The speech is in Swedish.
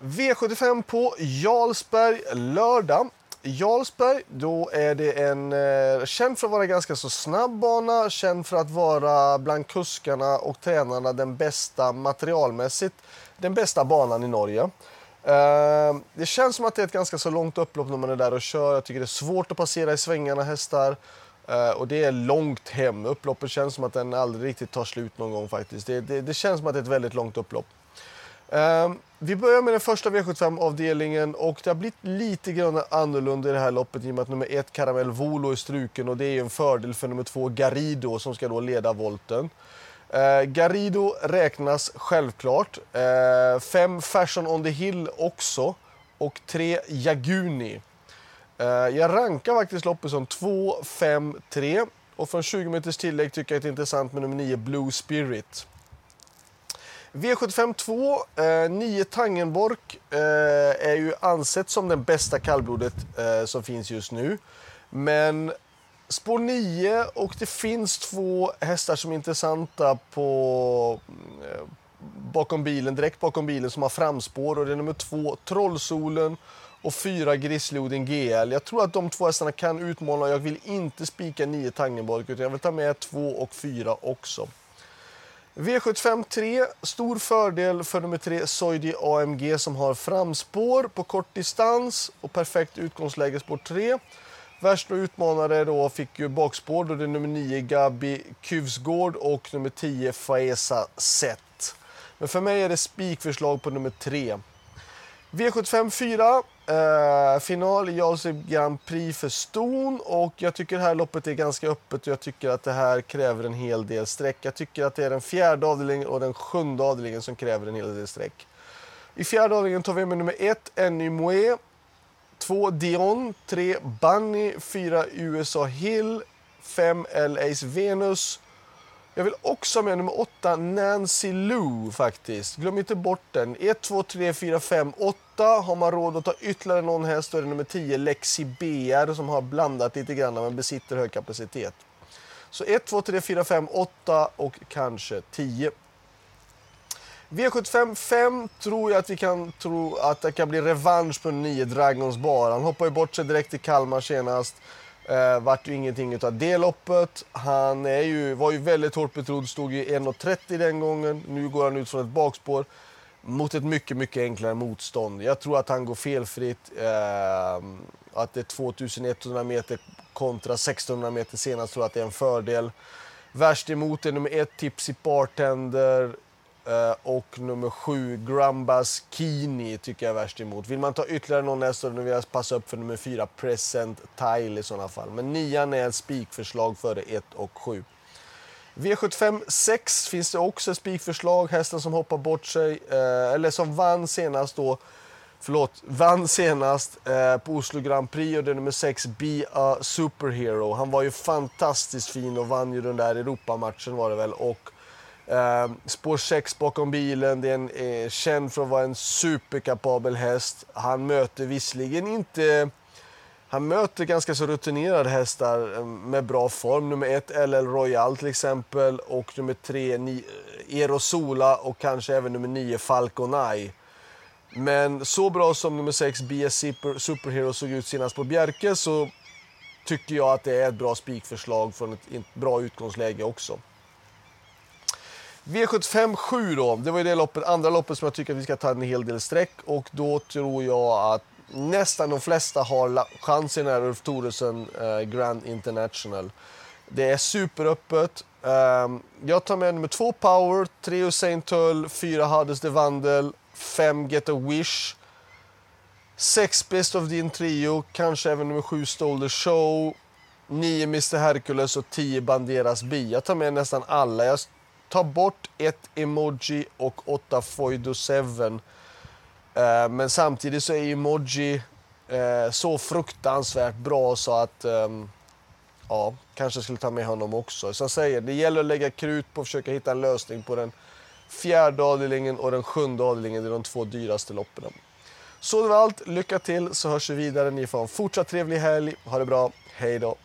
V75 på Jarlsberg lördag. Jarlsberg, då är det en eh, känd för att vara ganska så snabb bana, känd för att vara bland kuskarna och tränarna den bästa materialmässigt, den bästa banan i Norge. Eh, det känns som att det är ett ganska så långt upplopp när man är där och kör. Jag tycker det är svårt att passera i svängarna hästar. Eh, och det är långt hem. Upploppet känns som att den aldrig riktigt tar slut någon gång faktiskt. Det, det, det känns som att det är ett väldigt långt upplopp. Ehm, vi börjar med den första V75-avdelningen och det har blivit lite grann annorlunda i det här loppet i och med att nummer ett Caramel Volo är struken och det är en fördel för nummer två Garido som ska då leda volten. Eh, Garido räknas självklart. Eh, fem Fashion on the Hill också och tre Jaguni. Eh, jag rankar faktiskt loppet som 2, 5, 3 och från 20 meters tillägg tycker jag att det är intressant med nummer 9 Blue Spirit. V75 2, eh, 9 Tangenborg eh, är ju ansett som den bästa kallblodet eh, som finns just nu. Men spår 9 och det finns två hästar som är intressanta på, eh, bakom bilen, direkt bakom bilen som har framspår och det är nummer 2 Trollsolen och 4 Grizzlyoden GL. Jag tror att de två hästarna kan utmana jag vill inte spika 9 Tangenborg utan jag vill ta med 2 och 4 också. V75 3, stor fördel för nummer 3 Soidi AMG som har framspår på kort distans och perfekt utgångsläge spår 3. Värsta utmanare då fick ju bakspår då det är nummer 9 Gabi Kuvsgård och nummer 10 Faesa Sett. Men för mig är det spikförslag på nummer 3. V75 4, eh, final i Jarlsberg Grand Prix för ston och jag tycker det här loppet är ganska öppet och jag tycker att det här kräver en hel del streck. Jag tycker att det är den fjärde avdelningen och den sjunde avdelningen som kräver en hel del streck. I fjärde avdelningen tar vi med nummer ett, Enny Moe, två Dion, tre Bunny, fyra USA Hill, fem LA's Venus, jag vill också ha med nummer åtta, Nancy Lou faktiskt. Glöm inte bort den. 1, 2, 3, 4, 5, 8. 8. Har man råd att ta ytterligare någon häst då är det nummer 10, Lexi BR som har blandat lite grann men besitter hög kapacitet. Så 1, 2, 3, 4, 5, 8 och kanske 10. V75 5 tror jag att vi kan tro att det kan bli revansch på 9 Dragons Bar. Han hoppade ju bort sig direkt i Kalmar senast. Eh, vart ju ingenting av det loppet. Han är ju, var ju väldigt hårt betrodd, stod ju 1.30 den gången. Nu går han ut från ett bakspår mot ett mycket, mycket enklare motstånd. Jag tror att han går felfritt. Eh, att det är 2100 meter kontra 1600 meter senast tror jag att det är en fördel. Värst emot är nummer ett Tipsy Bartender. eh, och nummer sju, Grumbas Kini, tycker jag är värst emot. Vill man ta ytterligare någon häst så vill jag passa upp för nummer fyra, Present Tile i sådana fall. Men nian är ett spikförslag före 1 och 7. V75 6 finns det också ett spikförslag. Hästen som hoppar bort sig, eh, eller som vann senast då, förlåt, vann senast eh, på Oslo Grand Prix och det är nummer 6, Be a Superhero. Han var ju fantastiskt fin och vann ju den där Europamatchen var det väl. Och eh, spår 6 bakom bilen, det är en, eh, känd för att vara en superkapabel häst. Han möter visserligen inte... Han möter ganska så rutinerade hästar eh, med bra form. Nummer 1 LL Royal till exempel och nummer 3 eh, Erosola och kanske även nummer 9 Eye. Men så bra som nummer 6 BS Super, Superhero såg ut senast på Bjerke så tycker jag att det är ett bra spikförslag från ett, ett bra utgångsläge också. V75 7 då, det var ju det loppet, andra loppet som jag tycker att vi ska ta en hel del streck och då tror jag att nästan de flesta har chansen här Ulf Thoresen eh, Grand International. Det är superöppet. Um, jag tar med nummer 2 Power, 3 Usain Tull, 4 Hades de Vandel, 5 Get a Wish, 6 Best of Din Trio, kanske även nummer 7 Stole the Show, 9 Mr Hercules och 10 Banderas Bi. Jag tar med nästan alla. Jag tar bort ett emoji och åtta Foido 7. Eh, men samtidigt så är ju Moji eh, så fruktansvärt bra så att ehm, ja, kanske skulle ta med honom också. Som jag säger, det gäller att lägga krut på att försöka hitta en lösning på den fjärde avdelningen och den sjunde avdelningen. Det är de två dyraste loppen. Så det var allt. Lycka till så hörs vi vidare. Ni får en fortsatt trevlig helg. Ha det bra. Hej då.